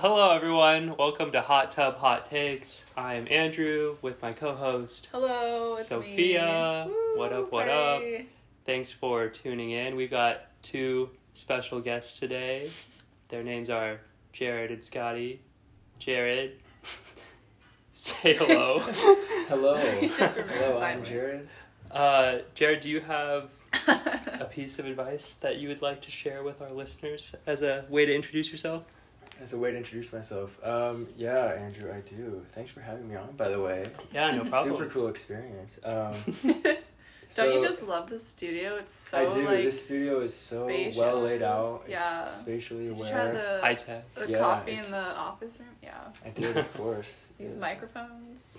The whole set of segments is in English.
Hello, everyone. Welcome to Hot Tub Hot Takes. I'm Andrew with my co host. Hello, it's Sophia. me. Woo, What up, what up? Thanks for tuning in. We've got two special guests today. Their names are Jared and Scotty. Jared, say hello. Hello. He's just remaining Hello, I'm. Jared. uh, Jared, do you have a piece of advice that you would like to share with our listeners as a way to introduce yourself? As a way to introduce myself, um, yeah, Andrew, I do. Thanks for having me on, by the way. Yeah, no problem. Super cool experience. Um, Don't you just love the studio? It's so I do. like. this studio is so spacious. well laid out. It's Yeah. spatially Did you aware. try the, High tech. the Yeah, coffee it's- in the office room? Yeah. I did, of course. These Yes. microphones.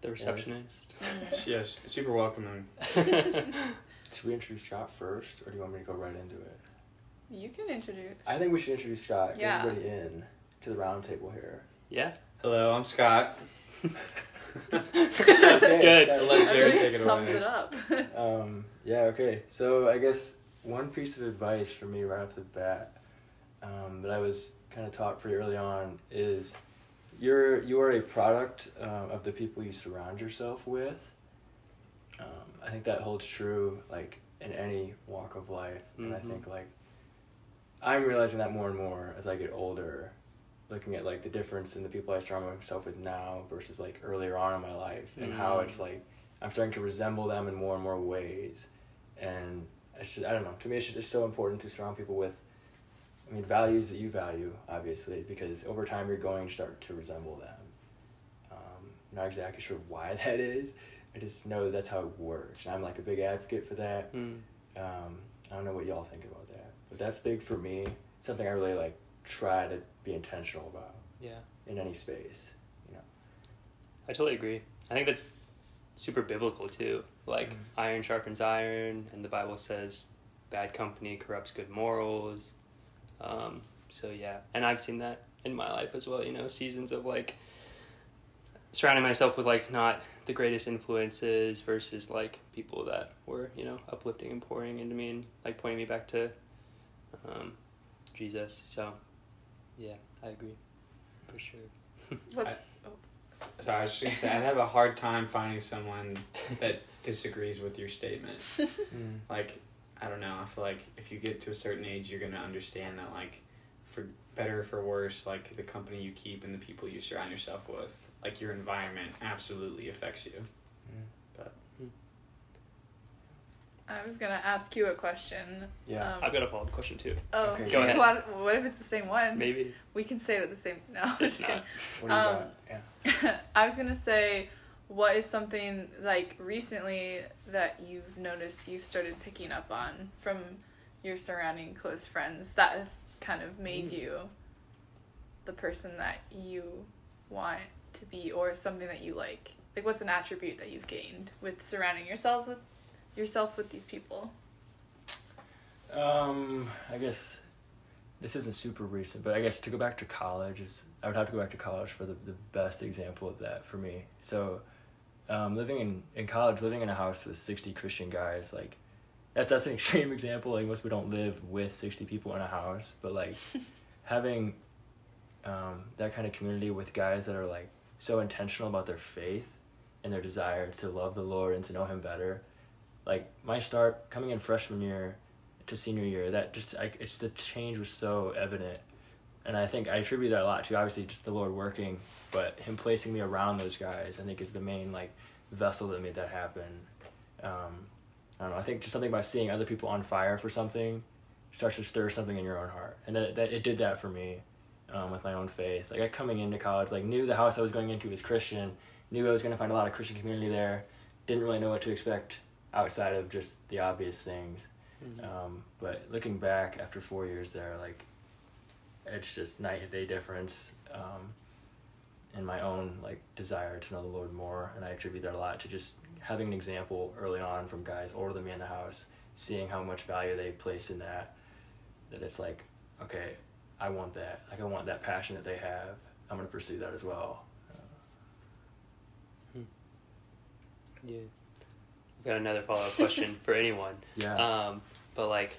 The receptionist. Yes, super welcoming. Should we introduce Scott first, or do you want me to go right into it? You can introduce. I think we should introduce Scott. Get Yeah. everybody in to the round table here. yeah. Hello, I'm Scott. Good. I'll Scott. let That Jared really take it sums away. it up. Um, yeah, okay. So I guess one piece of advice for me right off the bat um, that I was kind of taught pretty early on is you're you are a product um, of the people you surround yourself with. Um, I think that holds true like in any walk of life, and I Mhm. think like I'm realizing that more and more as I get older, looking at like the difference in the people I surround myself with now versus like earlier on in my life, and how Mm. it's like I'm starting to resemble them in more and more ways, and it's just, I don't know. To me, it's just it's so important to surround people with, I mean, values that you value, obviously, because over time you're going to start to resemble them. Um, not exactly sure why that is. I just know that that's how it works, and I'm like a big advocate for that. Mm. Um, I don't know what y'all think about but that's big for me. Something I really like try to be intentional about Yeah. in any space. You know. I totally agree. I think that's super biblical too. Like Mhm. iron sharpens iron, and the Bible says bad company corrupts good morals. Um, so yeah, and I've seen that in my life as well. You know, seasons of like surrounding myself with like not the greatest influences versus like people that were you know uplifting and pouring into me and like pointing me back to um, Jesus. So yeah, I agree for sure. What's. oh, So I was just gonna say, I have a hard time finding someone that disagrees with your statement. Like, I don't know. I feel like if you get to a certain age, you're gonna understand that, like, for better or for worse, like the company you keep and the people you surround yourself with, like your environment, absolutely affects you. I was gonna ask you a question. Yeah. Um, I've got a follow up question too. oh, Okay, go ahead. What, what if it's the same one? Maybe We can say it at the same. No, it's just not. kidding. What Um. Yeah. I was gonna say, what is something like recently that you've noticed you've started picking up on from your surrounding close friends that have kind of made Mm. you the person that you want to be, or something that you like? Like, what's an attribute that you've gained with surrounding yourselves with yourself with these people? Um, I guess this isn't super recent, but I guess to go back to college is I would have to go back to college for the, the best example of that for me. So, um, living in, in college, living in a house with sixty Christian guys, like that's that's an extreme example. Like most people don't live with sixty people in a house, but like having um, that kind of community with guys that are like so intentional about their faith and their desire to love the Lord and to know Him better. Like my start coming in freshman year to senior year, that just I, it's the change was so evident, and I think I attribute that a lot to obviously just the Lord working, but Him placing me around those guys, I think is the main like vessel that made that happen. Um, I don't know. I think just something about seeing other people on fire for something starts to stir something in your own heart, and that, that it did that for me um, with my own faith. Like I coming into college, like knew the house I was going into was Christian, knew I was going to find a lot of Christian community there. Didn't really know what to expect outside of just the obvious things. Um, but looking back after four years there, like it's just night and day difference um, in my own like desire to know the Lord more, and I attribute that a lot to just having an example early on from guys older than me in the house, seeing how much value they place in that. That it's like, okay, I want that. Like I want that passion that they have. I'm gonna pursue that as well. Yeah. I've got another follow up question for anyone. Yeah. Um, but like,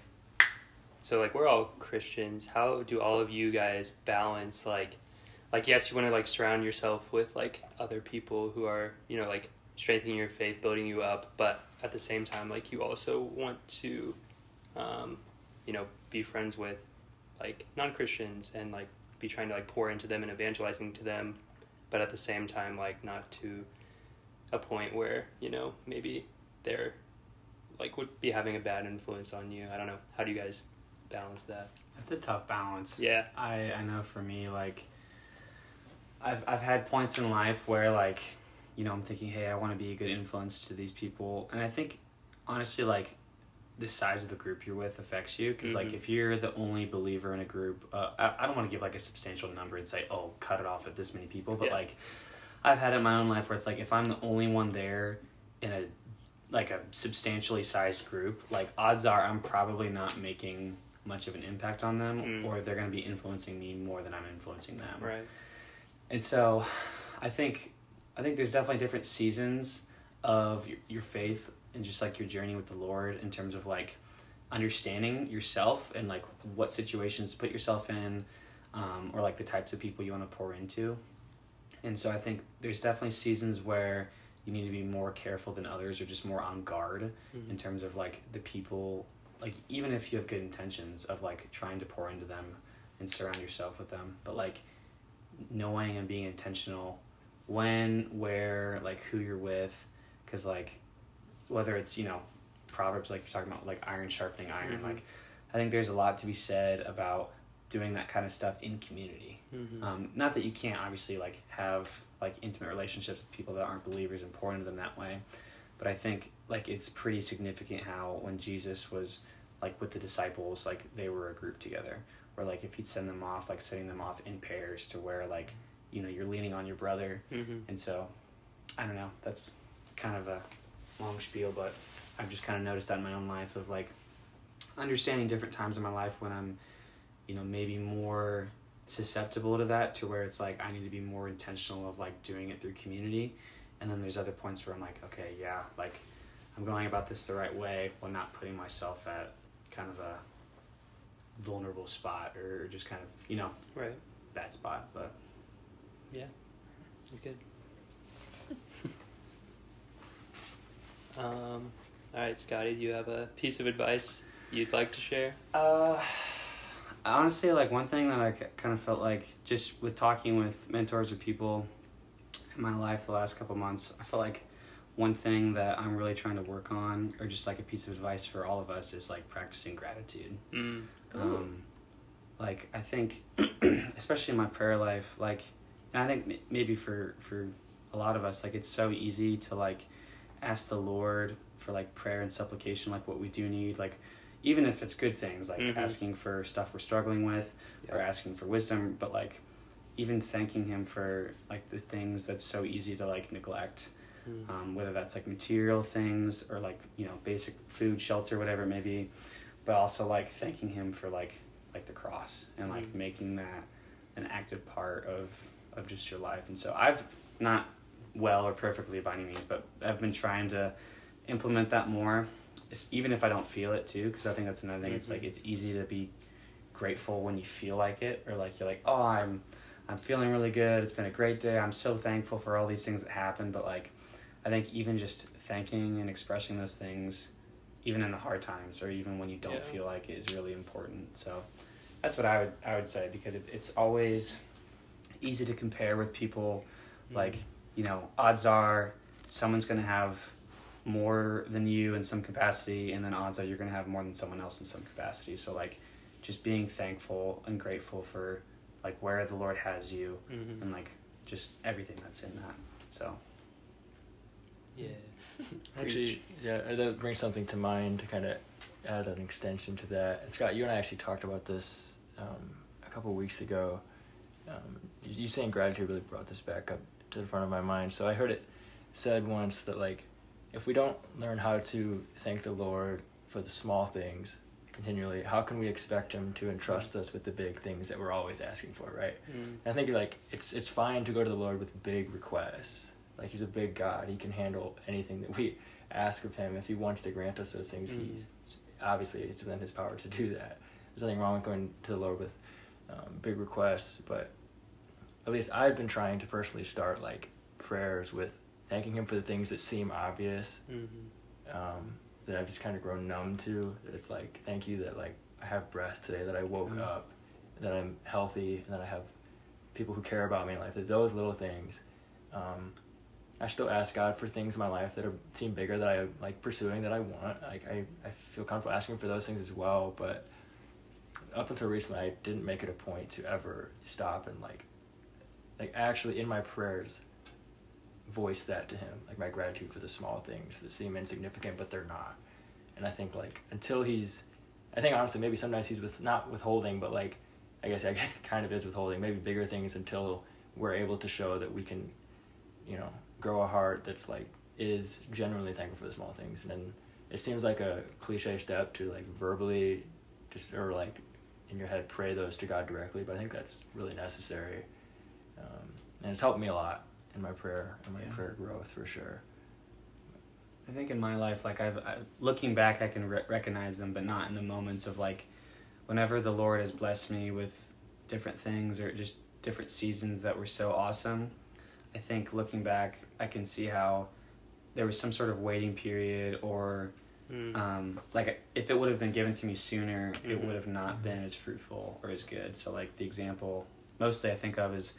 so like we're all Christians. How do all of you guys balance like like yes, you want to like surround yourself with like other people who are you know like strengthening your faith, building you up, but at the same time, like you also want to, um, you know, be friends with like non Christians and like be trying to like pour into them and evangelizing to them, but at the same time, like not to a point where you know maybe they're like would be having a bad influence on you. I don't know. How do you guys balance that? It's a tough balance. Yeah. I I know for me like I've I've had points in life where like you know I'm thinking hey I want to be a good influence to these people and I think honestly like the size of the group you're with affects you because like Mhm. if you're the only believer in a group uh, I, I don't want to give like a substantial number and say oh cut it off at this many people but Yeah. like I've had it in my own life where it's like if I'm the only one there in a like a substantially sized group like odds are I'm probably not making much of an impact on them Mm. or they're going to be influencing me more than I'm influencing them Right. and so I think I think there's definitely different seasons of your, your faith and just like your journey with the Lord in terms of like understanding yourself and like what situations to put yourself in um, or like the types of people you want to pour into. And so I think there's definitely seasons where you need to be more careful than others or just more on guard Mhm. in terms of like the people like even if you have good intentions of like trying to pour into them and surround yourself with them but like knowing and being intentional when where like who you're with because like whether it's you know proverbs like you're talking about like iron sharpening iron Mhm. like i think there's a lot to be said about doing that kind of stuff in community Mhm. um, not that you can't obviously like have like intimate relationships with people that aren't believers and pour into them that way, but I think like it's pretty significant how when Jesus was like with the disciples, like they were a group together, or like if he'd send them off, like setting them off in pairs to where like you know you're leaning on your brother, Mhm. and so I don't know. That's kind of a long spiel, but I've just kind of noticed that in my own life of like understanding different times in my life when I'm, you know, maybe more susceptible to that to where it's like I need to be more intentional of like doing it through community. And then there's other points where I'm like, okay, yeah, like I'm going about this the right way while not putting myself at kind of a vulnerable spot or just kind of, you know, Right. that spot. But yeah, That's good. um, all right, Scotty, do you have a piece of advice you'd like to share? Uh, honestly, like one thing that I kind of felt like just with talking with mentors or people in my life the last couple months, I felt like one thing that I'm really trying to work on, or just like a piece of advice for all of us, is like practicing gratitude. Mm. Um, like I think, especially in my prayer life, like, and I think m- maybe for for a lot of us, like it's so easy to like ask the Lord for like prayer and supplication, like what we do need, like even if it's good things, like Mhm. asking for stuff we're struggling with, or asking for wisdom, but like even thanking Him for like the things that's so easy to like neglect Mm. um, whether that's like material things or like you know basic food shelter whatever it may be but also like thanking him for like like the cross and like Mhm. making that an active part of of just your life and so i've not well or perfectly by any means but i've been trying to implement that more even if i don't feel it too because i think that's another thing it's Mhm. like it's easy to be grateful when you feel like it or like you're like oh i'm i'm feeling really good it's been a great day i'm so thankful for all these things that happened but like I think even just thanking and expressing those things, even in the hard times or even when you don't Yeah. feel like it, is really important. So that's what I would I would say because it's it's always easy to compare with people. Mm. Like you know, odds are someone's going to have more than you in some capacity, and then odds are you're going to have more than someone else in some capacity. So like, just being thankful and grateful for like where the Lord has you Mhm. and like just everything that's in that. So. Yeah. Actually, yeah, that brings something to mind to kind of add an extension to that. Scott, you and I actually talked about this um, a couple of weeks ago. Um, you you saying gratitude really brought this back up to the front of my mind. So I heard it said once that like, if we don't learn how to thank the Lord for the small things continually, how can we expect Him to entrust us with the big things that we're always asking for, right? Mm. I think like it's it's fine to go to the Lord with big requests. Like he's a big God, he can handle anything that we ask of him. If he wants to grant us those things, Mhm. he's obviously it's within his power to do that. There's nothing wrong with going to the Lord with um, big requests, but at least I've been trying to personally start like prayers with thanking Him for the things that seem obvious, Mm-hmm. um, that I've just kind of grown numb to. That it's like, thank you that like I have breath today, that I woke Mhm. up, that I'm healthy, and that I have people who care about me in life. That those little things. Um, I still ask God for things in my life that are seem bigger that I like pursuing that I want. Like I, I feel comfortable asking for those things as well, but up until recently I didn't make it a point to ever stop and like like actually in my prayers voice that to him, like my gratitude for the small things that seem insignificant but they're not. And I think like until he's I think honestly maybe sometimes he's with not withholding but like I guess I guess kind of is withholding, maybe bigger things until we're able to show that we can, you know, grow a heart that's like is genuinely thankful for the small things and then it seems like a cliche step to like verbally just or like in your head pray those to God directly, but I think that's really necessary. Um, and it's helped me a lot in my prayer and my Yeah. prayer growth for sure. I think in my life, like I've I, looking back, I can re- recognize them, but not in the moments of like, whenever the Lord has blessed me with different things or just different seasons that were so awesome. I think looking back, I can see how there was some sort of waiting period, or Mm. um, like if it would have been given to me sooner, it Mhm. would have not been as fruitful or as good. So like the example mostly I think of is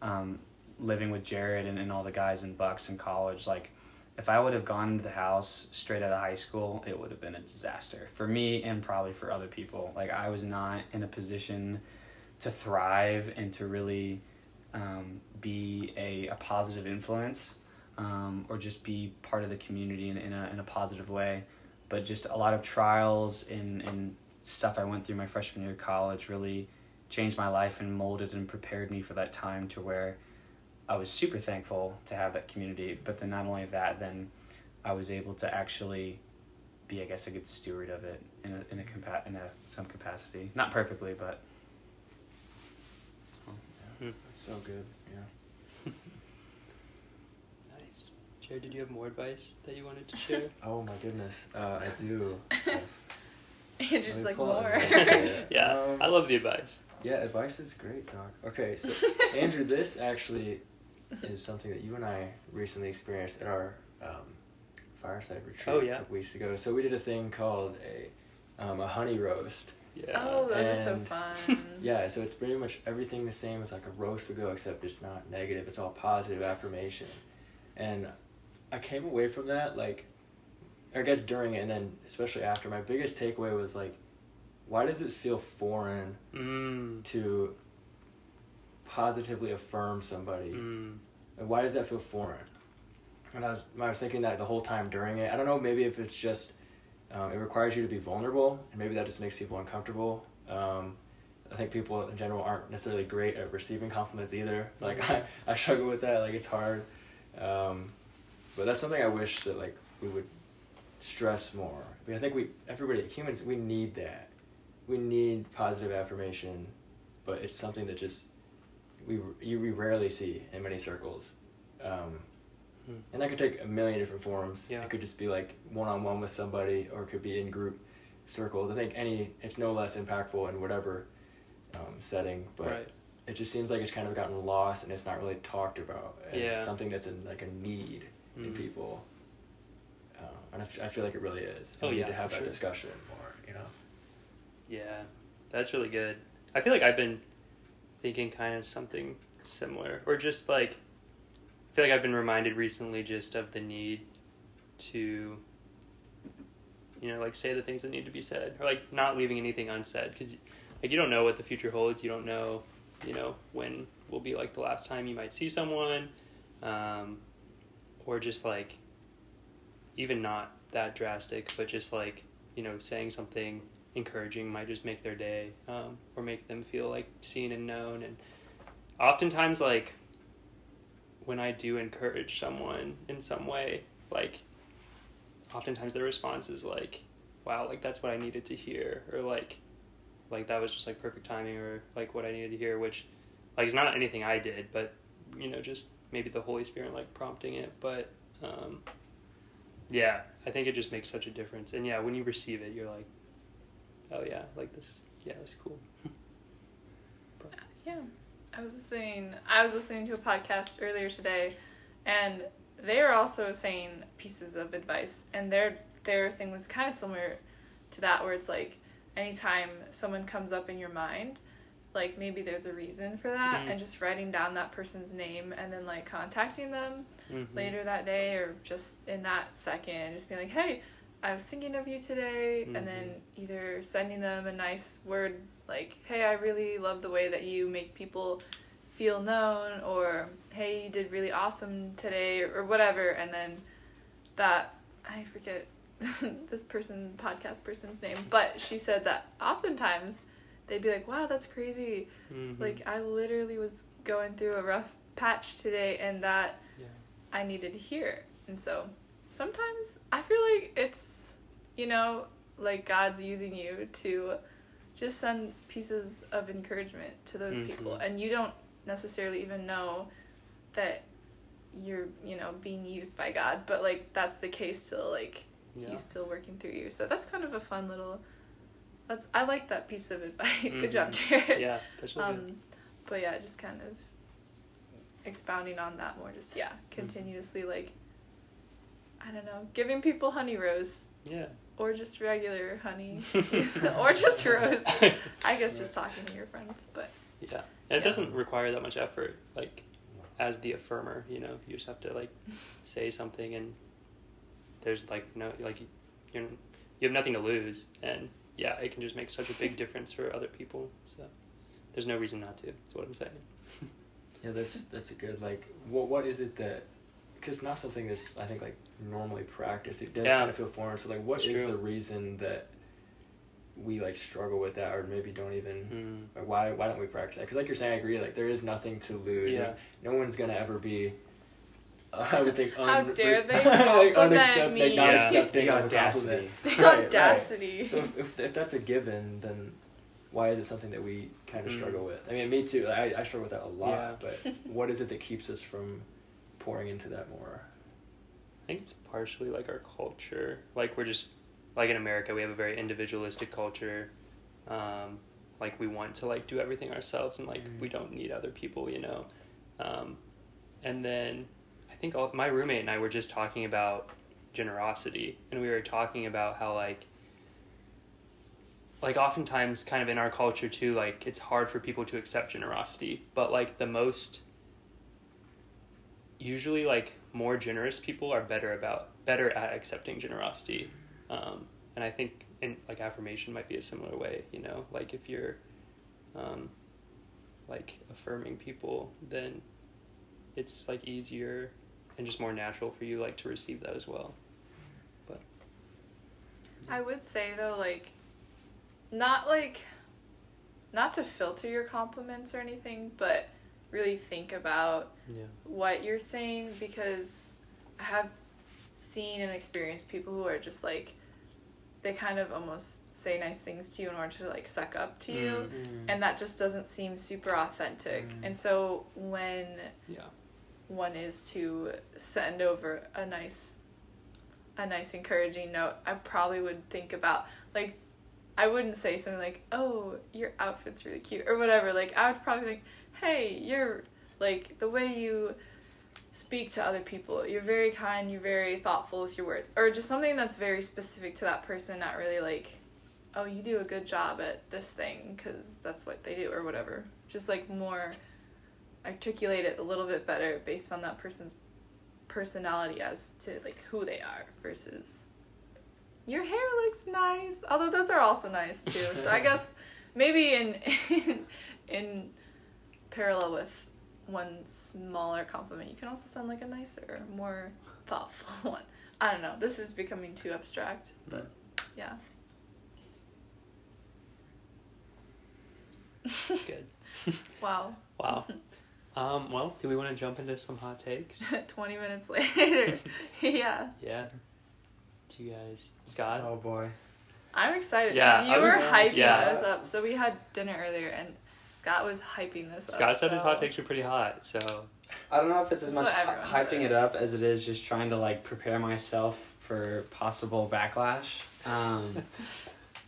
um, living with Jared and, and all the guys in Bucks in college. Like if I would have gone into the house straight out of high school, it would have been a disaster for me and probably for other people. Like I was not in a position to thrive and to really um, be a, a positive influence um, or just be part of the community in, in, a, in a positive way. But just a lot of trials and, and stuff I went through my freshman year of college really changed my life and molded and prepared me for that time to where I was super thankful to have that community. But then not only that, then I was able to actually be, I guess, a good steward of it in a in a compa- in a some capacity. Not perfectly, but Hmm. That's so good. Yeah. Nice. Jared, did you have more advice that you wanted to share? Oh my goodness, uh, I do. You're just like pull more. yeah, Um, I love the advice. Yeah, advice is great, Doc. Okay, so Andrew, this actually is something that you and I recently experienced at our um, fireside retreat Oh, yeah. a couple weeks ago. So we did a thing called a um, a honey roast. Yeah. Oh, those are so fun. Yeah, so it's pretty much everything the same as like a roast would go, except it's not negative. It's all positive affirmation. And I came away from that like, I guess during it, and then especially after. My biggest takeaway was like, why does it feel foreign Mm. to positively affirm somebody? Mm. And why does that feel foreign? And I was I was thinking that the whole time during it. I don't know. Maybe if it's just um, it requires you to be vulnerable, and maybe that just makes people uncomfortable. Um, I think people in general aren't necessarily great at receiving compliments either. Like I, I struggle with that. Like it's hard. Um, but that's something I wish that like we would stress more. I, mean, I think we everybody humans we need that. We need positive affirmation, but it's something that just we you we rarely see in many circles. Um, Hmm. and that could take a million different forms. Yeah. It could just be like one on one with somebody, or it could be in group circles. I think any it's no less impactful in whatever um, setting, but Right. it just seems like it's kind of gotten lost and it's not really talked about as Yeah. something that's in like a need in Mhm. people. Uh, and I, f- I feel like it really is. Oh, we need to have that sure. discussion more. You know. Yeah, that's really good. I feel like I've been thinking kind of something similar, or just like I feel like I've been reminded recently just of the need to, you know, like say the things that need to be said, or like not leaving anything unsaid, because like you don't know what the future holds. You don't know, you know, when will be like the last time you might see someone, um, or just like even not that drastic, but just like you know saying something encouraging might just make their day um, or make them feel like seen and known. And oftentimes like when i do encourage someone in some way like oftentimes their response is like wow like that's what i needed to hear or like like that was just like perfect timing or like what i needed to hear which like it's not anything i did but you know just maybe the holy spirit like prompting it. But um yeah i think it just makes such a difference. And yeah when you receive it you're like oh yeah like this yeah that's cool yeah. I was listening. I was listening to a podcast earlier today, and they are also saying pieces of advice, and their their thing was kind of similar to that, where it's like anytime someone comes up in your mind, like maybe there's a reason for that, Mhm. and just writing down that person's name and then like contacting them Mhm. later that day or just in that second, and just being like, hey. I was thinking of you today, Mhm. and then either sending them a nice word like, hey, I really love the way that you make people feel known, or hey, you did really awesome today, or, whatever. And then that, I forget this person, podcast person's name, but she said that oftentimes they'd be like, wow, that's crazy. Mhm. Like, I literally was going through a rough patch today, and that Yeah. I needed to hear. And so sometimes I feel like it's, you know, like God's using you to just send pieces of encouragement to those people. Mhm. And you don't necessarily even know that you're, you know, being used by God, but like that's the case still. Like Yeah. He's still working through you. So that's kind of a fun little. That's I like that piece of advice. Good job, Mhm. Jared. Yeah, good. Um, but yeah, just kind of expounding on that more. Just yeah, continuously like. I don't know, giving people honey rose Yeah. or just regular honey or just rose. I guess just talking to your friends, but Yeah. And it Yeah. doesn't require that much effort. Like, as the affirmer, you know, you just have to, like, say something and there's, like, no, like, you're, you have nothing to lose. And, yeah, it can just make such a big difference for other people. So, there's no reason not to, is what I'm saying. Yeah, that's that's a good like. What what is it that? Because it's not something that's I think like normally practiced. It does Yeah. kind of feel foreign. So like, what It's is true. the reason that we like struggle with that, or maybe don't even? Mm. Or why why don't we practice that? Because like you're saying, I agree. Like there is nothing to lose. Yeah. There's- No one's gonna ever be. Uh, I would think. How un- dare they like, unaccept- me. like, not Yeah. accepting The of audacity. the Right, right. audacity. So if, if, if that's a given, then why is it something that we kind of Mm. struggle with? I mean, me too. I, I struggle with that a lot. Yeah. But what is it that keeps us from pouring into that more? I think it's partially like our culture. Like we're just like in America, we have a very individualistic culture. Um, like we want to like do everything ourselves, and like Mhm. we don't need other people, you know. Um, and then I think all, my roommate and I were just talking about generosity, and we were talking about how like like oftentimes kind of in our culture too like it's hard for people to accept generosity but like the most usually like more generous people are better about better at accepting generosity. Um, and i think in like affirmation might be a similar way you know? Like if you're um, like affirming people then it's like easier and just more natural for you like to receive that as well. But I would say though, like, not like, not to filter your compliments or anything, but really think about yeah what you're saying because I have seen and experienced people who are just like, they kind of almost say nice things to you in order to like suck up to you, Mm. and that just doesn't seem super authentic. Mm. And so when yeah one is to send over a nice a nice encouraging note i probably would think about like i wouldn't say something like oh your outfit's really cute or whatever like i would probably think hey you're like the way you speak to other people you're very kind you're very thoughtful with your words or just something that's very specific to that person not really like oh you do a good job at this thing because that's what they do or whatever. Just like more articulate it a little bit better based on that person's personality as to like who they are versus your hair looks nice although those are also nice too. So i guess maybe in in parallel with one smaller compliment. You can also send like a nicer more thoughtful one. I don't know. This is becoming too abstract but yeah. Good. Wow. Wow. Um, well do we want to jump into some hot takes? 20 minutes later. Yeah. Yeah. Do you guys scott? Oh boy. I'm excited Yeah, because you I were hyping yeah. us up. So we had dinner earlier, and Scott was hyping this up. scott said his so- hot takes were pretty hot so I don't know if it's as That's much hy- everyone hyping it up as it is just trying to like prepare myself for possible backlash. Um,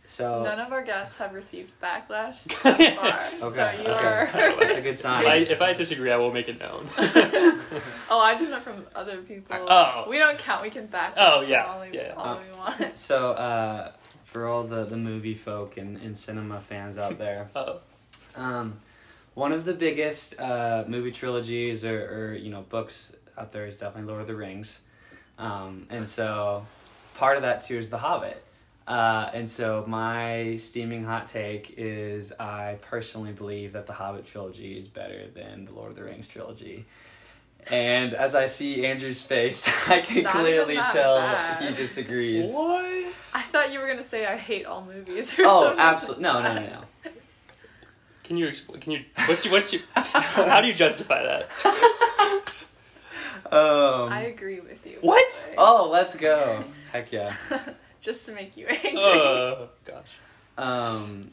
So None of our guests have received backlash so far, so you okay. are. That's a good sign. If I, if I disagree, I will make it known. oh, I just meant from other people. Oh. we don't count. We can back. Oh, yeah, all we, yeah. all Uh, we want. so uh, for all the the movie folk and, and cinema fans out there, oh, um, one of the biggest uh, movie trilogies or, or you know books out there is definitely Lord of the Rings, um, and so part of that too is The Hobbit. Uh, and so my steaming hot take is I personally believe that the Hobbit trilogy is better than the Lord of the Rings trilogy. And as I see Andrew's face, I can not clearly even that tell bad. he disagrees. what? I thought you were gonna say I hate all movies or Oh, something. absolutely. No, no, no, no. Can you explain? Can you? What's your? What's your? How do you justify that? Um, I agree with you. What? by oh, let's go. Heck yeah. Just to make you angry. Oh gosh. Um,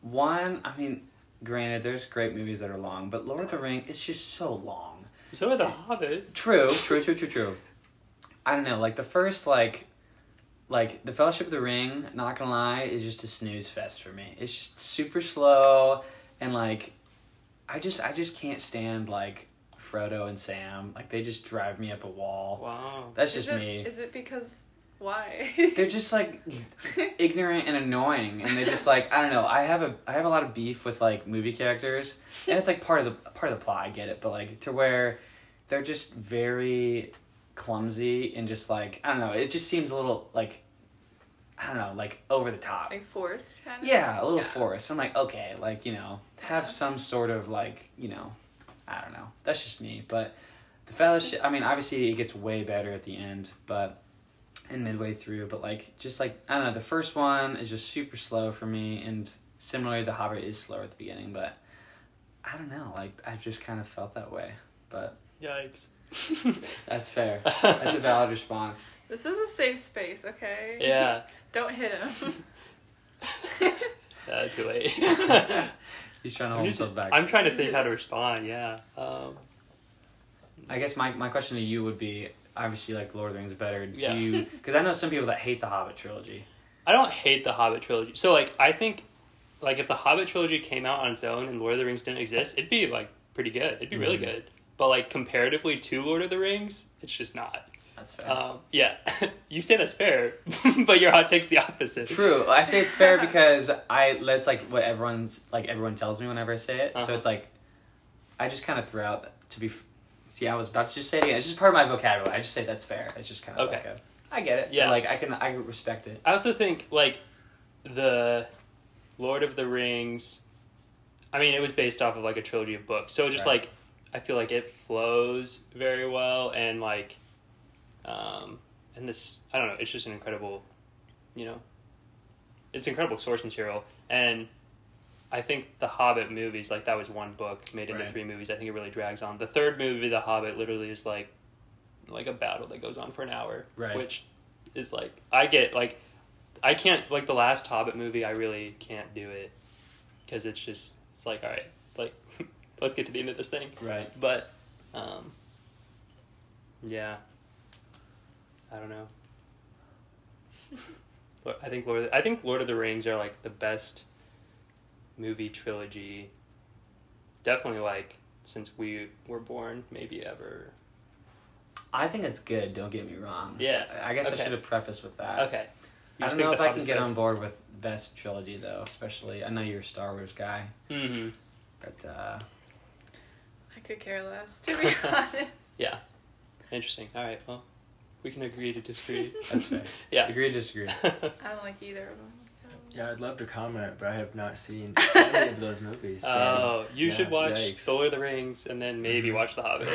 one, I mean, granted, there's great movies that are long, but Lord of the Ring, it's just so long. So are the Hobbit. True, true, true, true, true. I don't know, like the first, like, like the Fellowship of the Ring. Not gonna lie, is just a snooze fest for me. It's just super slow, and like, I just, I just can't stand like Frodo and Sam. Like they just drive me up a wall. Wow. That's is just it, me. Is it because why? they're just like ignorant and annoying and they just like i don't know i have a i have a lot of beef with like movie characters and it's like part of the part of the plot i get it but like to where they're just very clumsy and just like i don't know it just seems a little like i don't know like over the top like force kind of. yeah a little Yeah. forced i'm like okay like you know have Yeah. some sort of like you know i don't know that's just me but the fellowship i mean obviously it gets way better at the end but and midway through but like just like i don't know the first one is just super slow for me and similarly the hobbit is slower at the beginning but i don't know like i've just kind of felt that way but Yikes. that's fair that's a valid response This is a safe space, okay? yeah. Don't hit him. Uh, too late. he's trying to I'm, hold just, himself back I'm trying to think how to respond. Yeah. Um, I guess my, my question to you would be obviously like Lord of the Rings better. Do Yeah. you because I know some people that hate the Hobbit trilogy. I don't hate the Hobbit trilogy. So like I think like if the Hobbit trilogy came out on its own and Lord of the Rings didn't exist, it'd be like pretty good. It'd be really Mhm. good. But like comparatively to Lord of the Rings, it's just not. That's fair. Um, yeah, you say that's fair, but your hot take's the opposite. True. I say it's fair because I that's like what everyone's like everyone tells me whenever I say it. Uh-huh. So it's like I just kind of throw out to be. See, I was about to just say it again. It's just part of my vocabulary. I just say that's fair. It's just kind of Okay. like a. I get it. Yeah. Like I can. I respect it. I also think like the Lord of the Rings. I mean, it was based off of like a trilogy of books, so just Right. like I feel like it flows very well, and like, um, and this I don't know, it's just an incredible, you know, it's incredible source material, and I think the Hobbit movies, like that was one book made into Right. three movies. I think it really drags on. The third movie, The Hobbit, literally is like like a battle that goes on for an hour, Right. which is like I get like I can't like the last Hobbit movie. I really can't do it because it's just it's like all right, like let's get to the end of this thing. Right. But um, yeah, I don't know. But I think Lord. Of the, I think Lord of the Rings are like the best movie trilogy. Definitely like since we were born, maybe ever. I think it's good. Don't get me wrong. Yeah. I guess Okay. I should have prefaced with that. Okay. You I don't know if I can get better? on board with best trilogy though. Especially, I know you're a Star Wars guy, Mm-hmm. but uh, I could care less, to be honest. Yeah. Interesting. All right. Well, we can agree to disagree. that's fair. yeah. Agree to disagree. I don't like either of them. So. Yeah, I'd love to comment, but I have not seen any of those movies. so- Oh, you yeah, should watch yikes. The Lord of the Rings and then maybe Mhm. watch The Hobbit.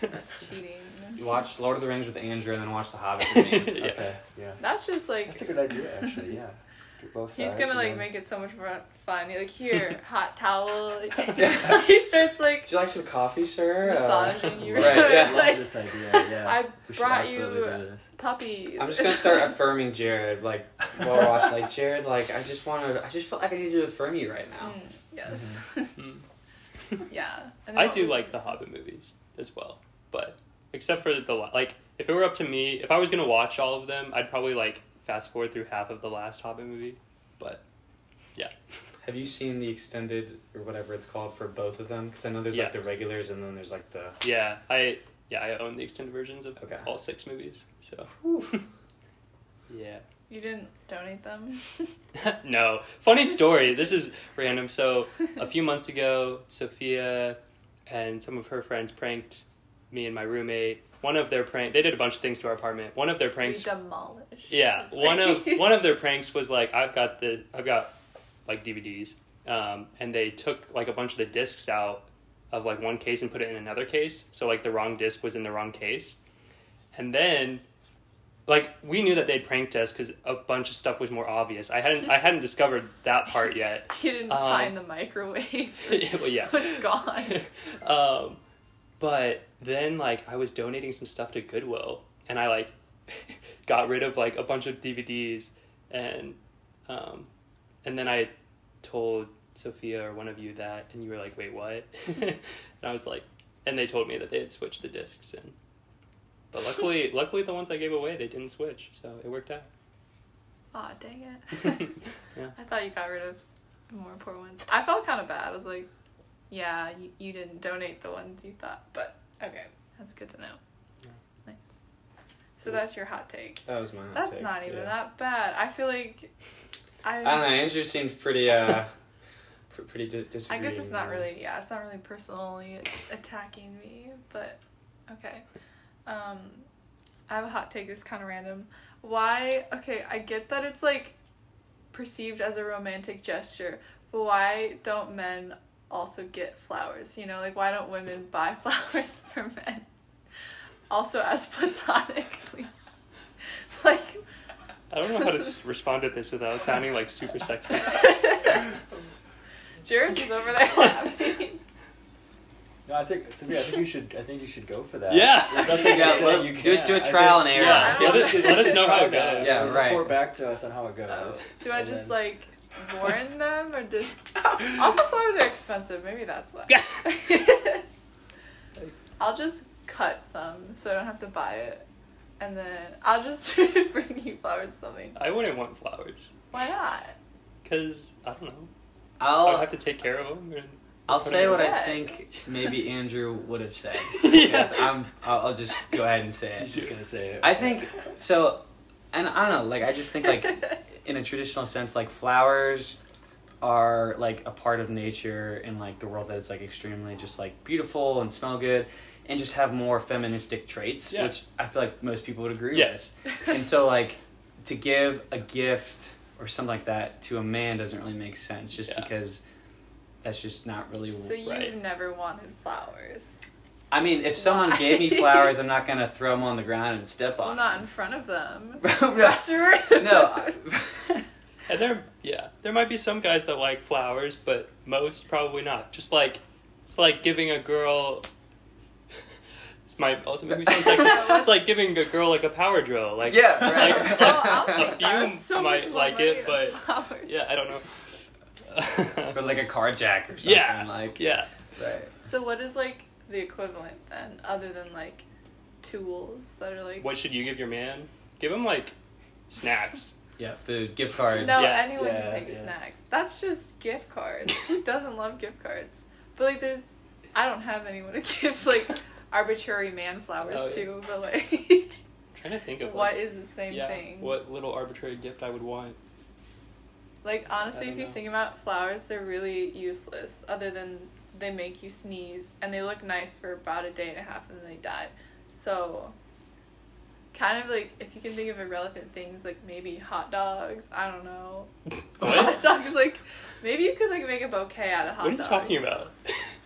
That's cheating. You watch Lord of the Rings with Andrew and then watch The Hobbit with me. Yeah. Okay. Yeah. That's just like That's a good idea, actually. Yeah. Do both he's gonna like then- make it so much more fun. You're like here, hot towel. Yeah. he starts like Would you like some coffee, sir? Uh, massaging you. right, yeah. I like, love this idea. Yeah. I We should brought you puppies. I'm just gonna start affirming Jared, like while we're watching. Like Jared, like I just want to. I just feel like I need to affirm you right now. Mm, yes. Mm. yeah. And I do was- like the Hobbit movies as well, but except for the like, if it were up to me, if I was gonna watch all of them, I'd probably like fast forward through half of the last Hobbit movie, but yeah. Have you seen the extended or whatever it's called for both of them? Because I know there's Yeah. like the regulars and then there's like the. yeah, I yeah I own the extended versions of Okay. all six movies. So yeah. You didn't donate them? no. Funny story. This is random. So a few months ago, Sophia and some of her friends pranked me and my roommate. One of their prank they did a bunch of things to our apartment. One of their we pranks demolished. Yeah, one of one of their pranks was like I've got the I've got like DVDs, um, and they took like a bunch of the discs out of like one case and put it in another case. So like the wrong disc was in the wrong case, and then like we knew that they'd pranked us because a bunch of stuff was more obvious. I hadn't I hadn't discovered that part yet. You didn't Um, find the microwave. well, yeah. It was gone. um, but then like I was donating some stuff to Goodwill, and I like got rid of like a bunch of DVDs, and um, and then I told Sophia or one of you that, and you were like, "Wait, what?" and I was like, and they told me that they had switched the discs, and but luckily, luckily the ones I gave away they didn't switch, so it worked out. Aw, dang it. Yeah. I thought you got rid of more important ones. I felt kind of bad. I was like, yeah, you, you didn't donate the ones you thought. But okay, that's good to know. Yeah. Nice. So that's your hot take. That was my. hot That's take, not even yeah. that bad. I feel like I I don't know. Andrew seemed pretty. uh Pretty di- I guess it's not really yeah, it's not really personally attacking me, but okay. Um I have a hot take that's kind of random. Why? Okay, I get that it's like perceived as a romantic gesture, but why don't men also get flowers? You know, like why don't women buy flowers for men? Also as platonically. like I don't know how to respond to this without sounding like super sexist. Jared is over there laughing. No, I think Sophia, I think you should. I think you should go for that. Yeah. Nothing Yeah, well, you do it- do a I trial think- and error. Yeah, let us- let us know how it goes. Yeah, And right. Report back to us on how it goes. Oh, do I just then- like warn them or just? Also, flowers are expensive. Maybe that's why. I'll just cut some so I don't have to buy it, and then I'll just bring you flowers. or Something. I wouldn't want flowers Why not? because I don't know. I I'll would have to take care of them. And I'll say what in- I bed. think maybe Andrew would have said. Yeah. I'm. I'll, I'll just go ahead and say I'm it. just gonna say it. I think so, and I don't know. Like I just think like in a traditional sense, like flowers are like a part of nature and like the world that is like extremely just like beautiful and smell good and just have more feministic traits, Yeah. which I feel like most people would agree Yes. with. And so like to give a gift or something like that to a man doesn't really make sense just Yeah. because that's just not really So you've Right. never wanted flowers? I mean, if someone Why? gave me flowers, I'm not gonna throw them on the ground and step on them. Well, on. not in front of them. them. That's rude. no. I- And there, yeah, there might be some guys that like flowers, but most probably not. Just like it's like giving a girl. This might also make me sound sexist. It's like giving a girl like a power drill. Like Yeah, right. like, Oh, I'll a take few so might like it, but flowers. yeah, I don't know. or like a car jack or something. yeah, Like yeah. right. So what is like the equivalent then, other than like tools that are like? What should you give your man? Give him like snacks. Yeah, food, gift card. No, Yeah. anyone Yeah, can take yeah. snacks. That's just gift cards. Who doesn't love gift cards? But like, there's, I don't have anyone to give like arbitrary man flowers Oh, yeah. to. But like, trying to think of what like, is the same yeah, thing? what little arbitrary gift I would want. Like honestly, if you know. think about flowers, they're really useless. Other than they make you sneeze and they look nice for about a day and a half and then they die. So, kind of like if you can think of irrelevant things like maybe hot dogs. I don't know. What? hot dogs like maybe you could like make a bouquet out of hot dogs. what are you dogs. talking about?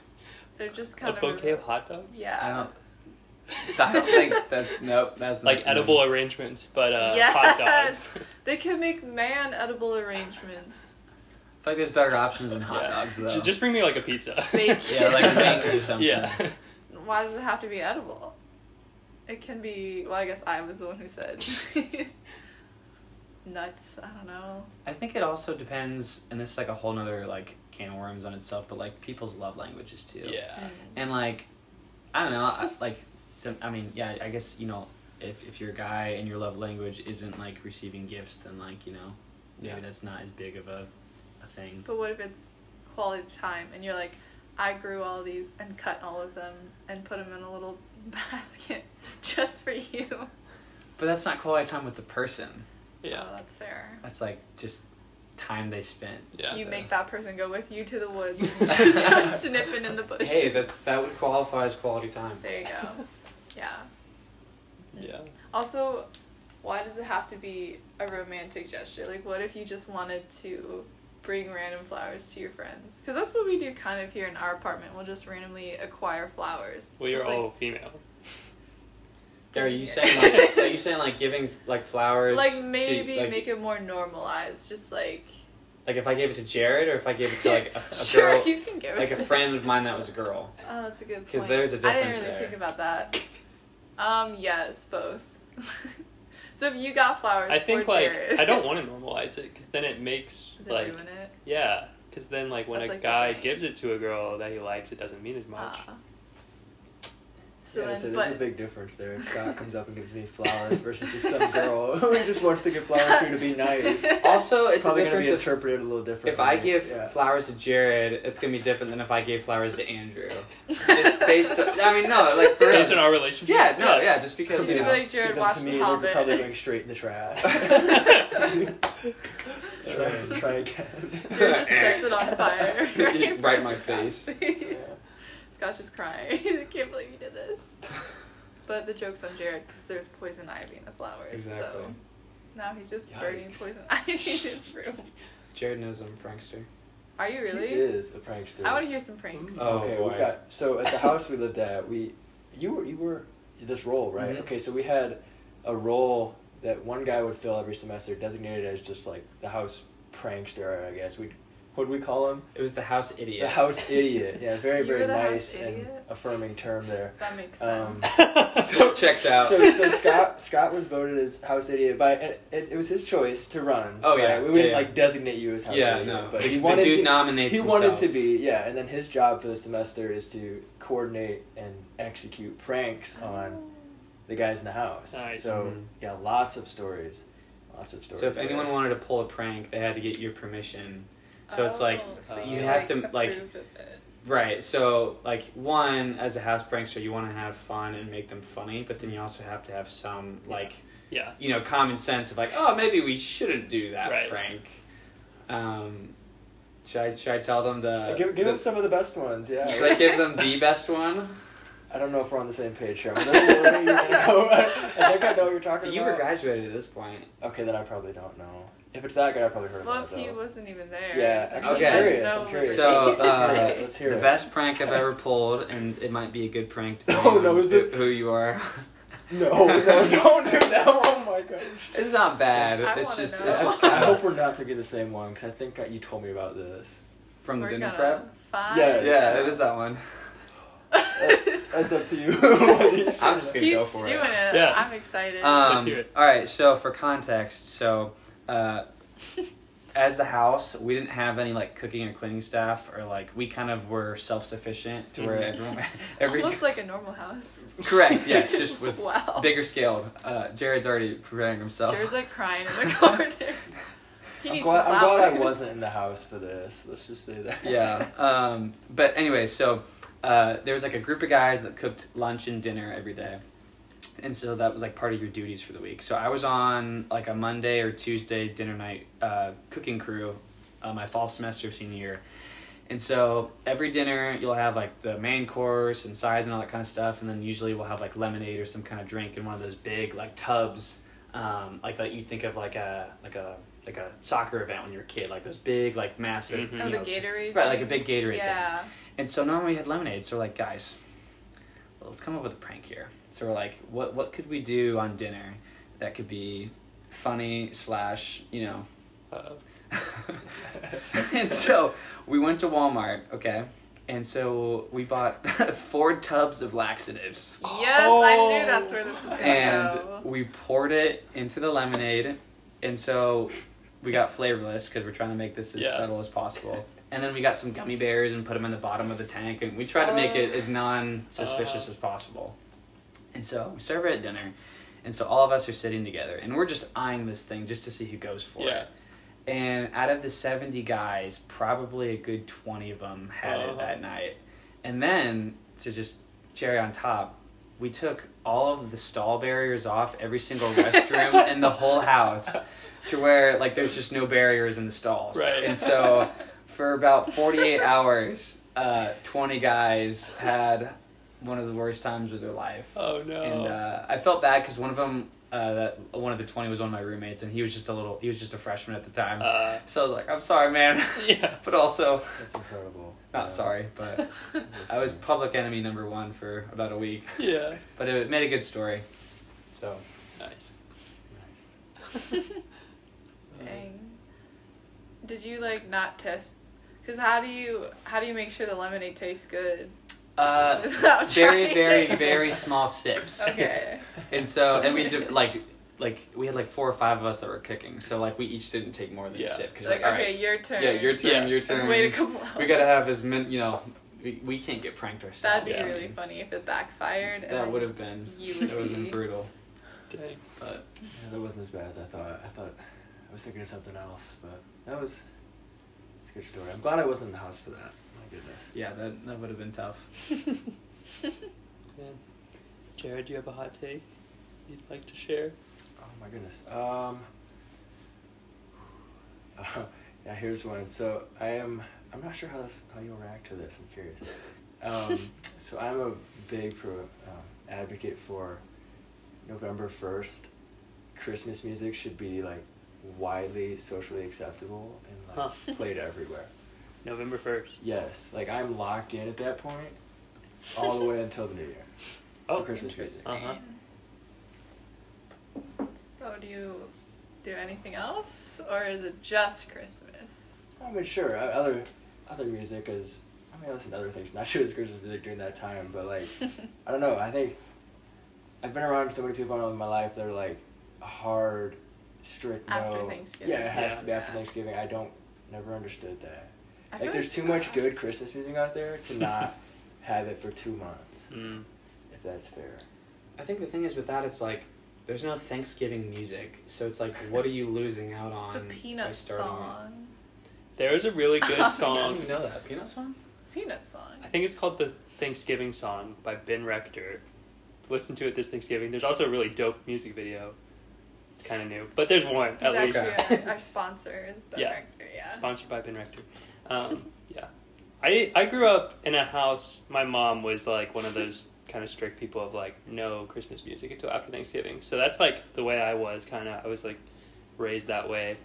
They're just a kind of a bouquet of hot dogs? Yeah. I don't. I don't think that's nope. That's Like edible arrangements, but uh, Yes! hot dogs. They could make man edible arrangements. I feel like there's better options than hot Yeah. dogs though. Just bring me like a pizza. Baked. yeah, like wings or something. Yeah. Why does it have to be edible? It can be. Well, I guess I was the one who said nuts. I don't know. I think it also depends, and this is like a whole nother like can of worms on itself, but like people's love languages too. Yeah. Mm. And like, I don't know, I, like, some, I mean, yeah, I guess you know, if if you're a guy and your love language isn't like receiving gifts, then like you know maybe Yeah. that's not as big of a a thing. But what if it's quality time and you're like, I grew all these and cut all of them and put them in a little basket just for you. But that's not quality time with the person. Yeah. Oh, that's fair. That's like just time they spent. Yeah. you make that person go with you to the woods and just go snipping in the bushes. Hey, that's that would qualify as quality time. There you go. Yeah. Yeah. Also, why does it have to be a romantic gesture? Like, what if you just wanted to bring random flowers to your friends? Because that's what we do kind of here in our apartment. We'll just randomly acquire flowers. Well, It's you're just like- all female. Are you saying like are you saying like giving like flowers? like to- maybe like, make it more normalized? Just like like if I gave it to Jared or if I gave it to like a, a sure, girl you can give like it. a to- friend of mine that was a girl. Oh, that's a good 'Cause point. there's a I didn't difference really there. think about that. Um, yes, both. So if you got flowers I think like Jared, I don't want to normalize it because then it makes Does it like ruin it? yeah. Because then like when That's, a like, guy gives it to a girl that he likes, it doesn't mean as much. Ah. So yeah, then, so there's but a big difference there. If Scott comes up and gives me flowers versus just some girl who just wants to give flowers to you to be nice. Also, it's Probably a gonna difference be if, interpreted a little different. if I me. give yeah. flowers to Jared, it's gonna be different than if I gave flowers to Andrew. Just based on, I mean no, like for Based on real. our relationship. Yeah, no, yeah, just because you gonna know. be like Jared Give watched to The me, they're Hobbit. probably going straight in the trash. try, try again. Jared just sets it on fire. Right front in my of Scott. face. Yeah. Scott's just crying. I can't believe you did this. But the joke's on Jared because there's poison ivy in the flowers. Exactly. So now he's just burning poison ivy in his room. Jared knows I'm a prankster. Are you really? He is a prankster. I want to hear some pranks. Oh, okay, boy. we got so at the house we lived at, we you were you were this role right? Mhm. Okay, so we had a role that one guy would fill every semester, designated as just like the house prankster. I guess we what do we call him? It was the house idiot. The house idiot. Yeah, very You very nice and affirming term there. That makes Um, sense. Checks out. So, so Scott Scott was voted as house idiot by it, it, it was his choice to run. Oh, yeah, right? we wouldn't yeah, yeah. like designate you as house yeah, idiot, no. but the, he the wanted dude to, nominates he himself. wanted to be yeah, and then his job for the semester is to coordinate and execute pranks on the guys in the house. Nice. So Mhm. yeah, lots of stories, lots of stories. So if there. anyone wanted to pull a prank, they had to get your permission. So it's like Oh, so uh, you you have to, like- approved of it. Right. So, like, one, as a house prankster, you want to have fun and make them funny, but then you also have to have some, like, yeah. you know, common sense of, like, oh, maybe we shouldn't do that Right. prank. Um, should I, should I tell them the. give give the- him some of the best ones. Yeah. Should I give them the best one? I don't know if we're on the same page here. I'm gonna- you gonna? I think I know what you're talking You about. were graduated at this point. Okay, then I probably don't know. If it's that good, I probably heard Well, about if he though. wasn't even there, Yeah, then actually, he I'm does curious, know I'm curious. So, uh, let's hear the it. best prank I've ever pulled, and it might be a good prank depending Oh, no, is this- who, who you are. No, no, don't do that. Oh my gosh. It's not bad. I it's wanna just know. it's just I hope we're not thinking the same one because I think uh, you told me about this. from the We're dinner prep. find Yes. Yeah, it is that one. That's up to you. I'm just gonna He's go for doing it. it. Yeah. I'm excited. Um, Let's hear it. All right, so for context, so uh, as the house, we didn't have any like cooking or cleaning staff, or like we kind of were self sufficient to where Mhm. everyone, every Almost like a normal house. correct, yes, just with wow. bigger scale. Uh, Jared's already preparing himself. Jared's like crying in the corner. he I'm needs glad, some I'm glad I wasn't in the house for this. Let's just say that. yeah. Um, but anyway, so uh, there was like a group of guys that cooked lunch and dinner every day. And so that was like part of your duties for the week. So I was on like a Monday or Tuesday dinner night uh, cooking crew uh, my fall semester senior year. And so every dinner you'll have like the main course and sides and all that kind of stuff, and then usually we'll have like lemonade or some kind of drink in one of those big like tubs, um, like that you think of like a like a like a soccer event when you're a kid, like those big like massive. Mhm. Oh, you the know, Gatorade. right, like a big things? Gatorade thing. Yeah. and so normally we had lemonade. So we're like, guys, well, let's come up with a prank here. So we're like, what what could we do on dinner that could be funny slash you know. Uh, and so we went to Walmart, okay, and so we bought four tubs of laxatives, Yes, I knew that's where this was gonna and go. we poured it into the lemonade, and so we got flavorless because we're trying to make this as Yeah. subtle as possible. And then we got some gummy bears and put them in the bottom of the tank, and we tried to make it as non-suspicious Uh. as possible. And so we serve it at dinner, And so all of us are sitting together, and we're just eyeing this thing just to see who goes for Yeah. it. And out of the 70 guys, probably a good 20 of them had Uh-huh. it that night. And then, to just cherry on top, we took all of the stall barriers off every single restroom in the whole house to where, like, there's just no barriers in the stalls. Right. And so, for about 48 hours, uh, 20 guys had one of the worst times of their life. Oh no. And uh, I felt bad because one of them, uh, that one of the twenty was one of my roommates, and he was just a little, he was just a freshman at the time. uh, so I was like, I'm sorry, man, yeah. but also That's incredible. not Yeah. sorry. But I was public enemy number one for about a week, Yeah. but it made a good story. So Nice. Dang. Did you like not test? Cause how do you how do you make sure the lemonade tastes good? uh, very, very, it? very small sips. Okay. And so, and we did like. Like we had like four or five of us that were cooking, so like we each didn't take more than Yeah. a sip because Like, like, okay, right, your turn. yeah, your turn, Yeah. your turn. Wait a couple hours. we gotta have as many, you know, we, we can't get pranked ourselves. That'd be Yeah. really funny if it backfired. That would have been, you that would would have been brutal. Dang. But Yeah, that wasn't as bad as I thought. I thought I was thinking of something else, but that was it's a good story. I'm glad I wasn't in the house for that. My goodness. yeah, that, that would have been tough. Man. Jared, do you have a hot take you'd like to share? Oh my goodness. Um. yeah, here's one. So I am. I'm not sure how this, how you'll react to this. I'm curious. Um, so I'm a big pro um, advocate for November first. Christmas music should be like widely socially acceptable and like Huh. played everywhere. November 1st. Yes, like I'm locked in at that point, all the way until the new year. Oh, Christmas music. Uh-huh. So do you do anything else, or is it just Christmas? I mean, sure. o- Other other music is. I mean, I listen to other things, not just Christmas music during that time, but like, I don't know. I think I've been around so many people in my life that are like hard, strict. After no. Thanksgiving. Yeah, it has Yeah. to be after Yeah. Thanksgiving. I don't never understood that. I feel Like, there's too much good Christmas music out there to not have it for two months, Mm. if that's fair. I think the thing is with that, it's like there's no Thanksgiving music, so it's like, what are you losing out on? The peanut starting it? song. There is a really good don't I song. don't even know that peanut song. Peanut song. I think it's called the Thanksgiving Song by Ben Rector. Listen to it this Thanksgiving. There's also a really dope music video. Kind of new, but there's one He's at least. our sponsor. Is Ben Yeah. Rector, yeah. Sponsored by Ben Rector. Um, yeah, I I grew up in a house. My mom was like one of those kind of strict people of like no Christmas music until after Thanksgiving. So that's like the way I was. Kind of, I was like raised that way.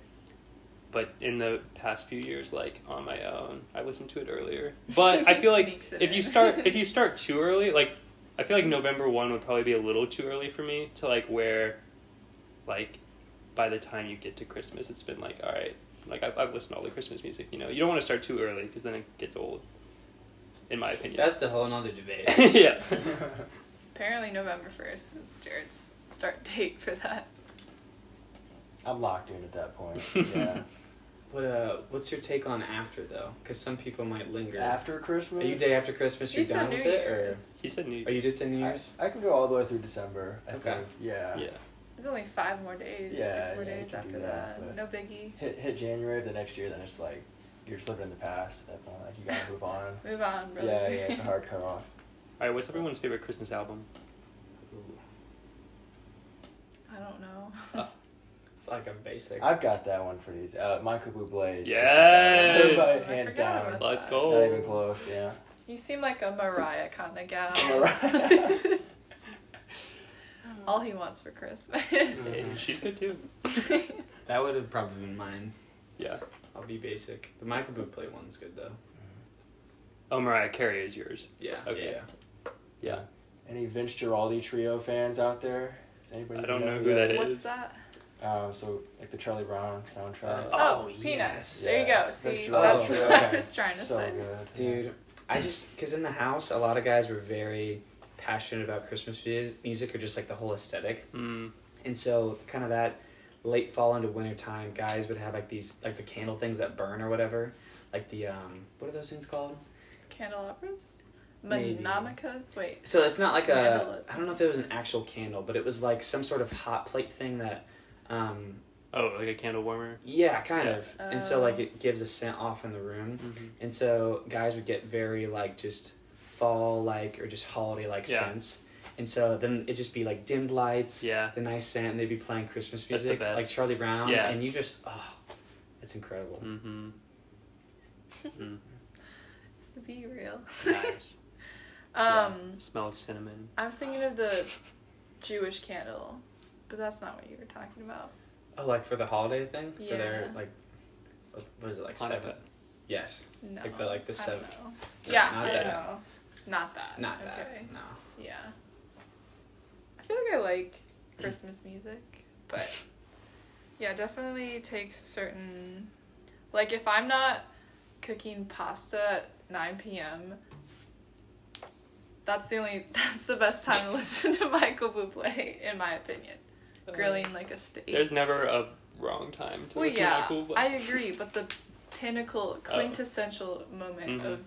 But in the past few years, like on my own, I listened to it earlier. But I feel like if you start if you start too early, like I feel like November one would probably be a little too early for me to like where, like, by the time you get to Christmas, it's been like all right, like I've, I've listened to all the Christmas music. You know, you don't want to start too early because then it gets old. In my opinion. That's the whole another debate. yeah. Apparently November first is Jared's start date for that. I'm locked in at that point. Yeah. What uh, what's your take on after though? Because some people might linger. after Christmas. Are you day after Christmas? You're said done New with it, Year's. He said New. or? Oh, you did say New I, Year's. I can go all the way through December. I Okay. think. Yeah. Yeah. There's only five more days. Yeah, six more yeah, days after that. that, No biggie. Hit hit January of the next year, then it's like you're just living in the past. At that point, like you gotta move on. Move on, brother. yeah, yeah, it's a hard cut off. All right. What's everyone's favorite Christmas album? I don't know. Like I'm basic. I've got that one for these. Uh, Michael Bublé's. Yes! Everybody, hands down. Let's that. go. Not even close. Yeah. You seem like a Mariah kind of gal. Mariah. All he wants for Christmas. Hey, she's good too. that would have probably been mine. Yeah. I'll be basic. The Michael Bublé one's good though. Oh, Mariah Carey is yours. Yeah. Okay. Yeah. Yeah. Any Vince Guaraldi trio fans out there? Does anybody I don't know who who that is. What's that? Uh, so like the Charlie Brown soundtrack. Uh, Oh, Oh, peanuts. yes. There you go. See, Vince that's Guaraldi. what I was trying to so say. good. Dude, I just because in the house a lot of guys were very passionate about Christmas music or just like the whole aesthetic, Mm. and so kind of that late fall into winter time, guys would have like these like the candle things that burn or whatever, like the um what are those things called? Candelabras? Maybe. Monomicas? Wait. So it's not like Candle. a. I don't know if it was an actual candle, but it was like some sort of hot plate thing that. Um, Oh, like a candle warmer. yeah, kind Yeah. of. and so like it gives a scent off in the room, Mm-hmm. and so guys would get very like just fall like or just holiday like Yeah. scents. And so then it'd just be like dimmed lights, Yeah. the nice scent, and they'd be playing Christmas That's the music best. like Charlie Brown, Yeah. and you just oh, it's incredible. Mm-hmm. mm. It's the be real. Nice. Um, Smell of cinnamon. I was thinking of the Jewish candle, but that's not what you were talking about. Oh, like for the holiday thing for their like, what what is it like Hanukkah. seven? Yes, No. Like the- like the I don't seven- know. No, Yeah, not I that. know. Not that. not okay. that. No. Yeah. I feel like I like Christmas music, but yeah, definitely takes a certain like if I'm not cooking pasta at 9 p.m. That's the only that's the best time to listen to Michael Bublé in my opinion. Grilling like a steak. There's never a wrong time to well, listen yeah, to Michael Bublé. I agree, but the pinnacle, quintessential moment Mhm. of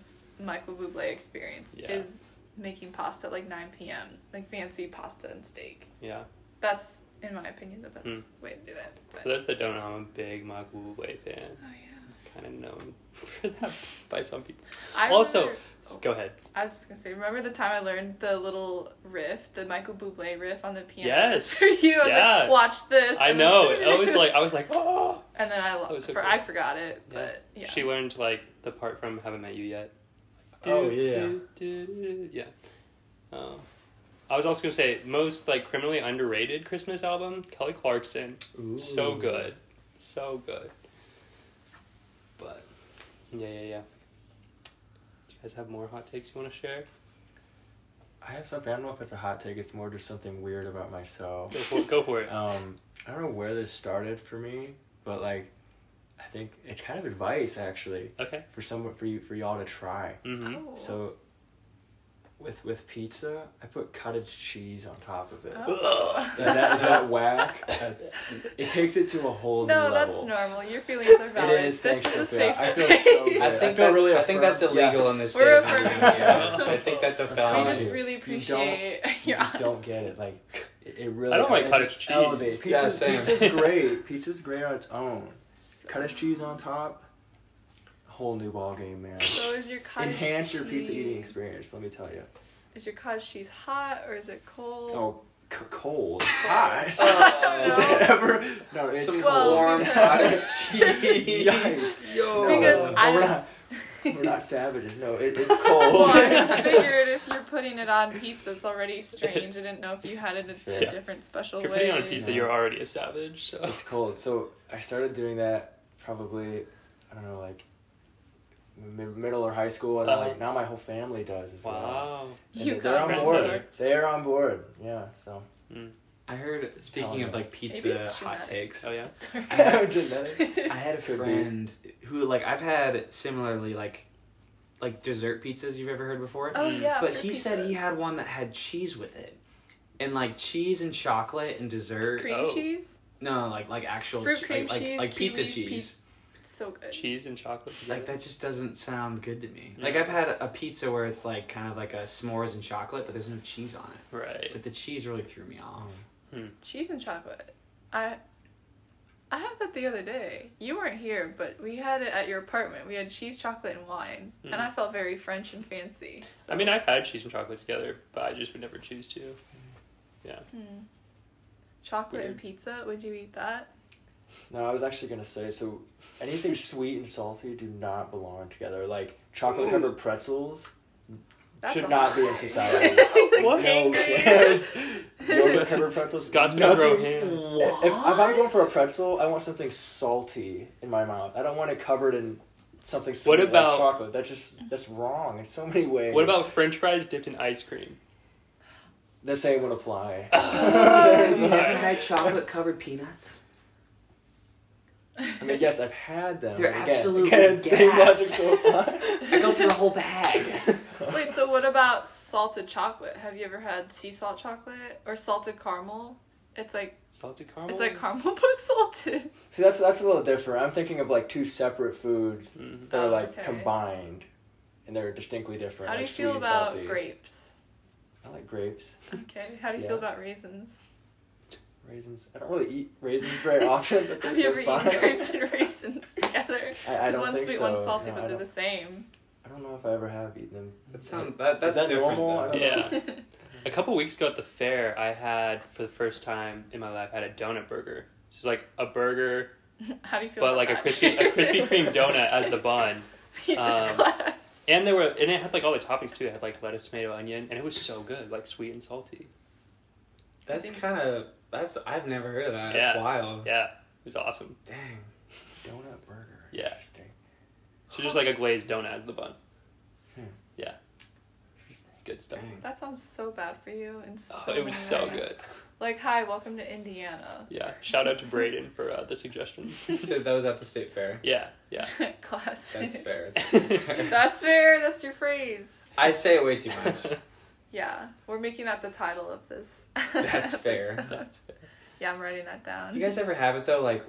Michael Bublé experience Yeah. is making pasta at like 9 p.m. Like fancy pasta and steak. Yeah. That's, in my opinion, the best Hmm. way to do it. But, For those that don't know, I'm a big Michael Bublé fan. oh yeah. Kind of known for that by some people. I Also- remember- oh, Go ahead. I was just gonna say, remember the time I learned the little riff, the Michael Bublé riff on the piano? Yes. for you. I was Yeah. like, watch this. I know. It was like, I was like, oh. and then I, lo- so for, cool. I forgot it, Yeah. but yeah. She learned like the part from "Haven't Met You Yet." Oh, yeah. do, do, do, yeah. Um, I was also gonna say most like criminally underrated Christmas album, Kelly Clarkson. So good, so good. But yeah, yeah, yeah. Do you guys have more hot takes you want to share? I have something. I don't know if it's a hot take. It's more just something weird about myself. Go for, go for it. Um, I don't know where this started for me, but like, I think it's kind of advice actually Okay. for someone for you for y'all to try. Mm-hmm. Oh. So, with with pizza, I put cottage cheese on top of it. Oh. Is that, is that whack? That's, it takes it to a whole new level. No, that's normal. Your feelings are valid. It is. This is a Sophia. safe I feel space. so good. I I think feel that's, really I think that's illegal Yeah. in this We're state. of affirmed. Yeah. I think that's a I'm we just you, really you don't- appreciate You your just don't get it. Like it, it really. I don't like cottage cheese. Elevate. Yeah, Pizza's, same. pizza's great. Pizza's great on its own. So, Cottage cheese on top. A whole new ball game, man. so is your cottage Enhance your pizza eating experience. Let me tell you. Is your cottage cheese hot or is it cold? Oh, c- cold. Hot. Oh, is Oh. that ever? No, it's Some cold. warm because- cottage cheese. Yikes. Yo. Because no, I- we're not. Savages. No, it, it's well, cold. I just figured if you're putting it on pizza, it's already strange. I didn't know if you had it a, a Yeah. different special If you're way. putting on pizza, No, you're already a savage. So It's cold. So I started doing that probably, I don't know, like mid- middle or high school, and Uh, like now my whole family does as well. wow. You they- they're got on board. that They're on board. Yeah. So. I heard, speaking of like Maybe pizza it's hot genetic. takes, Oh yeah. Sorry. Genetic. I had a Could be. friend who like I've had similarly like like dessert pizzas you've ever heard before. Oh mm. yeah. but for he said he pizzas. had one that had cheese with it. And like cheese and chocolate and dessert. cream Oh. cheese. No, like like actual Fruit che- cream like, cheese, like, like pizza kiwis, cheese. pi- So good. Cheese and chocolate. Like together. that just doesn't sound good to me. Yeah. Like I've had a pizza where it's like kind of like a s'mores and chocolate, but there's no cheese on it. Right. But the cheese really threw me off. Cheese and chocolate. I I had that the other day. You weren't here, but we had it at your apartment. We had cheese, chocolate, and wine, and Mm. I felt very French and fancy. So. I mean, I've had cheese and chocolate together, but I just would never choose to. Yeah. Hmm. Chocolate and pizza. Would you eat that? No, I was actually gonna say so. Anything sweet and salty do not belong together. Like chocolate covered pretzels That's should a- not be in society. What? No chance. Yogurt covered pretzels. Scott's gonna throw hands. If, if I'm going for a pretzel, I want something salty in my mouth. I don't want it covered in something sweet What like chocolate. That's just that's wrong in so many ways. What about French fries dipped in ice cream? the same would apply? Oh, Have you never had chocolate covered peanuts? I mean, yes, I've had them. They're Again, absolute again, same logic to apply. I go through the whole bag. Wait, so what about salted chocolate? Have you ever had sea salt chocolate or salted caramel? It's like Salted caramel. it's like caramel but salted. See, that's that's a little different. I'm thinking of like two separate foods Mhm. that are Oh, like okay. combined and they're distinctly different. How do you like feel about salty. grapes? I like grapes, Okay. How do you Yeah. feel about raisins? raisins. I don't really eat raisins very often, but they're, Have you ever they're eaten grapes and raisins together? I, I Because don't one's think sweet, so. one's salty, No, but I they're don't- the same. I don't know if I ever have eaten them. That sounds that that's that different. normal? though. I don't Yeah. A couple weeks ago at the fair, I had for the first time in my life I had a donut burger. So it's like a burger, How do you feel but about like a that? crispy a Krispy Kreme donut as the bun. he just um, claps. And there were and it had like all the toppings too. It had like lettuce, tomato, onion, and it was so good, like sweet and salty. That's kind of that's I've never heard of that. Yeah. That's wild. Yeah, it was awesome. Dang. Donut burger. Yeah. Interesting. So just like a glazed donut as the bun. Hmm. Yeah, it's, it's good stuff. Dang. That sounds so bad for you. And so Oh, it was so ways. good. Like, hi, welcome to Indiana. Yeah, shout out to Braden for uh, the suggestion. so that was at the state fair. Yeah, yeah. Classic. That's fair. That's fair. That's your phrase. I say it way too much. Yeah, we're making that the title of this. That's fair. That's fair. Yeah, I'm writing that down. You guys ever have it though, like,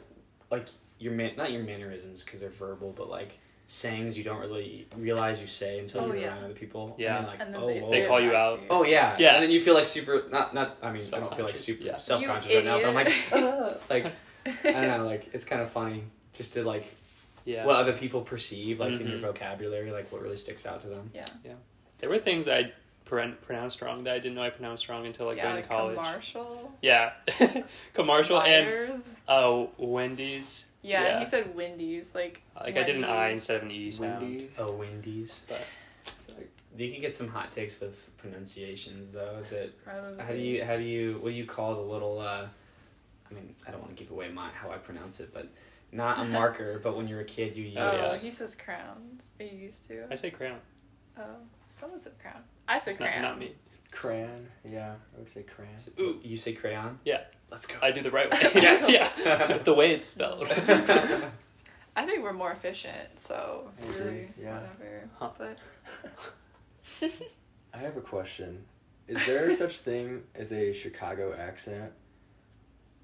like your man, not your mannerisms because they're verbal, but like sayings you don't really realize you say until Oh, you're yeah. around other people. Yeah. And like, and then oh, they, whoa. They call you out. to Oh yeah, Yeah. And then you feel like super not not. I mean, I don't feel like super yeah. self-conscious right now, but I'm like, idiot. "Ah," like I don't know, like it's kind of funny just to like Yeah. what other people perceive, like in your Mhm. vocabulary, like what really sticks out to them. yeah, Yeah. there were things I pron- pronounced wrong that I didn't know I pronounced wrong until like yeah, going like to college. commercial. Yeah, commercial and Fires. oh Wendy's. Yeah, yeah. he said Wendy's. Like, Like I did an I Wendy's. instead of an E sound. Wendy's. Oh, Wendy's. But You can get some hot takes with pronunciations, though. Is it? Probably. How do you? How do you? What do you call the little? uh I mean, I don't want to give away my how I pronounce it, but not a marker. but when you're a kid, you use. Oh, yeah. he says crowns. Are you used to? I say crayon. Oh, someone said crown. I said It's not, crown. not me. Crayon. Yeah, I would say crayon. Ooh, you say crayon. Yeah. Let's go. I do the right way. Yes. yeah, the way it's spelled. I think we're more efficient, so I really, yeah. whatever. Huh. But I have a question. Is there such thing as a Chicago accent?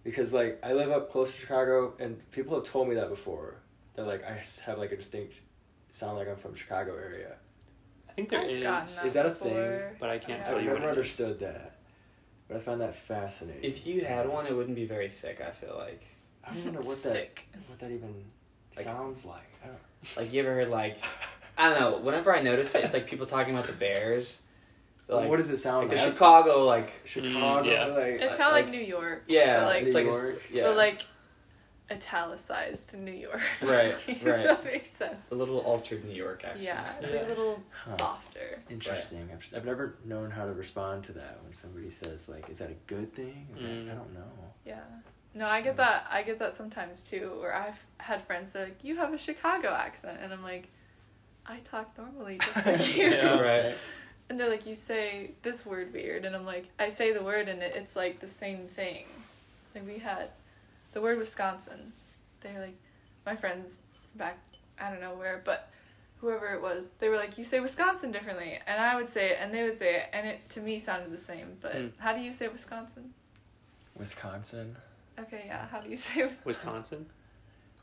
Because like I live up close to Chicago, and people have told me that before. That like I have like a distinct sound like I'm from Chicago area. I think there I've is, that Is that a thing? but I can't Yeah. tell I've you what never it is. understood that, but I find that fascinating. if you had one, it wouldn't be very thick. I feel like. I wonder what that what that even Like- sounds like. I don't. Like you ever heard like I don't know. Whenever I notice it, it's like people talking about the Bears. Like, what does it sound like the? Chicago like Chicago. Mm, yeah. like, It's kind of like, New York. yeah, But like, it's like a, yeah, but like italicized New York. Right, right. that makes sense. a little altered New York accent. Yeah, it's Yeah. like a little Huh. softer. Interesting. I've, I've never known how to respond to that when somebody says like, "Is that a good thing?" Or, like, Mm. I don't know. Yeah. No, I get that. I get that sometimes too. Where I've had friends that are like, "You have a Chicago accent," and I'm like, "I talk normally, just like you." Yeah. right. And they're like, "You say this word weird," and I'm like, "I say the word, and it, it's like the same thing." Like we had the word Wisconsin. They're like, my friends back, I don't know where, but whoever it was, they were like, "You say Wisconsin differently," and I would say it, and they would say it, and it to me sounded the same. But Hmm. how do you say Wisconsin? Wisconsin. Okay, yeah. How do you say? Wis- Wisconsin.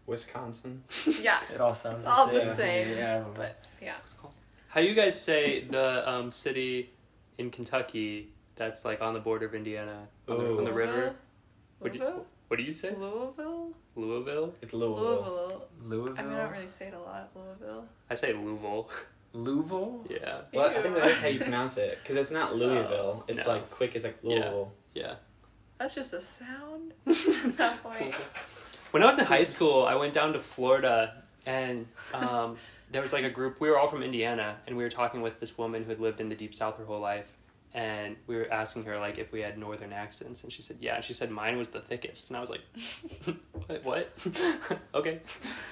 Wisconsin. yeah, It all sounds It's the all same. the same, Yeah. I don't know. but yeah. How do you guys say the um, city in Kentucky that's like on the border of Indiana on the, on the river? What do, you, Louisville? What do you say? Louisville? Louisville? It's Louisville. Louisville. Louisville. I mean, I don't really say it a lot. Louisville. I say Louisville. Louisville. Yeah, Well, I think that's how you pronounce it because it's not Louisville. it's no. like quick. It's like Yeah. Louisville. yeah. That's just a sound at that point. When I was in high school, I went down to Florida and um, there was like a group. We were all from Indiana, and we were talking with this woman who had lived in the deep south her whole life. And we were asking her like if we had northern accents, and she said yeah. And she said mine was the thickest, and I was like, what? what? okay.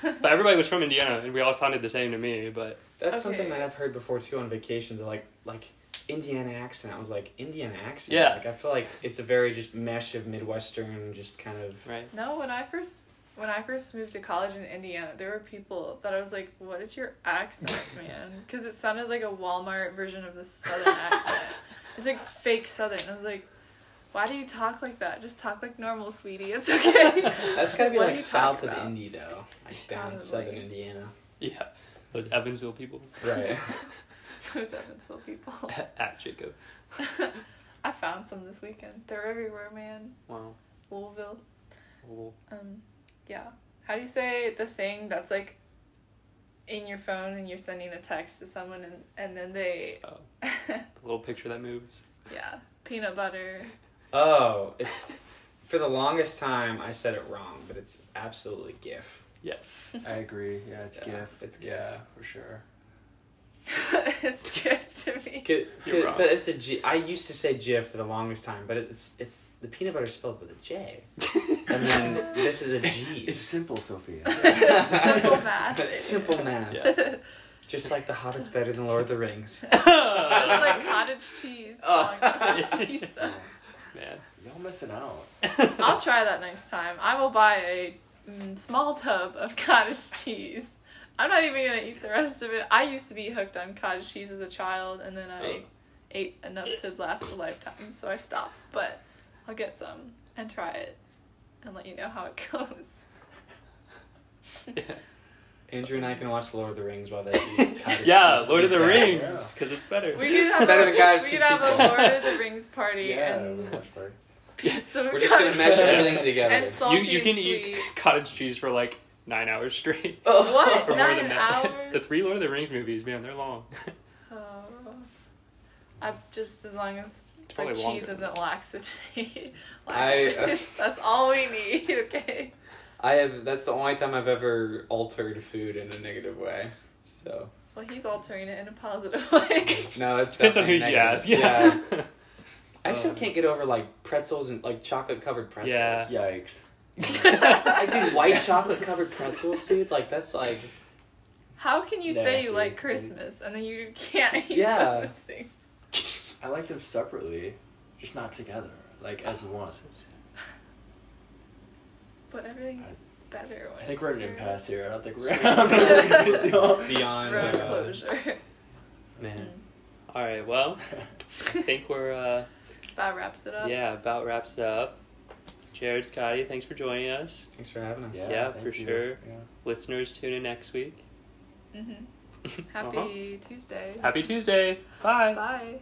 But everybody was from Indiana, and we all sounded the same to me. But That's Okay. something that I've heard before too on vacation. They're like like Indiana accent. I was like Indiana accent. Yeah. Like I feel like it's a very just mesh of Midwestern, just kind of. right, No, when I first when I first moved to college in Indiana, there were people that I was like, "What is your accent, man?" Because it sounded like a Walmart version of the Southern accent. It's like fake Southern. I was like, "Why do you talk like that? Just talk like normal, sweetie. It's okay." That's gotta be like south of about? Indy though, like down in Probably. southern Indiana. yeah, those Evansville people. Right. Those Evansville people. At Jacob. I found some this weekend. They're everywhere, man. Wow. Louisville. Well, Um, yeah. How do you say the thing that's like in your phone and you're sending a text to someone and and then they, oh, the little picture that moves. yeah, peanut butter. Oh, it's for the longest time I said it wrong, but it's absolutely GIF. Yes. I agree. Yeah, it's Yeah, GIF. it's GIF. yeah, for sure. it's chip to me. Could- You're could- wrong. but it's a G. I used to say GIF for the longest time, but it's it's the peanut butter spelled with a J, and then this is a G. It's simple, Sophia. Simple math. It's simple math. Yeah. Just like The Hobbit's better than Lord of the Rings. Just like cottage cheese. Oh. on pizza. Man. Y'all missing out. I'll try that next time. I will buy a mm, small tub of cottage cheese. I'm not even gonna eat the rest of it. I used to be hooked on cottage cheese as a child, and then I Ugh. ate enough to last a lifetime, so I stopped. But I'll get some and try it, and let you know how it goes. Yeah. Andrew and I can watch Lord of the Rings while they eat Yeah. Lord of the Yeah. Rings, because it's better. We could have Better a, than cottage we cheese could have a. Lord of the Rings party Yeah, and much pizza. We're just gonna cottage mesh everything together. And salty you you can and eat cottage cheese for like nine hours straight. What? or more Nine than hours? the three Lord of the Rings movies, man, they're long. Oh, I just as long as It's the probably cheese longer. isn't laxative. I- laxative. That's all we need. Okay. I have. That's the only time I've ever altered food in a negative way. So Well, he's altering it in a positive way. no, it's Depends on who you ask. negative. Yeah. I still Um, can't get over like pretzels and like chocolate covered pretzels. Yeah. Yikes. I do white chocolate covered pretzels, dude. Like that's like How can you say you like Christmas and then you can't eat Yeah. those things? I like them separately, just not together, like as one. But everything's better when I think it's we're at an impasse here. I don't think we're. I don't think we're gonna do- beyond. Road uh, closure. Man. All right. Well, I think we're uh, That wraps it up. yeah about wraps it up. Jared, Scotty, thanks for joining us. Thanks for having us. Yeah, thank for you. sure. Yeah. Listeners, tune in next week. hmm Happy Uh-huh. Tuesday. Happy Tuesday. Bye. Bye.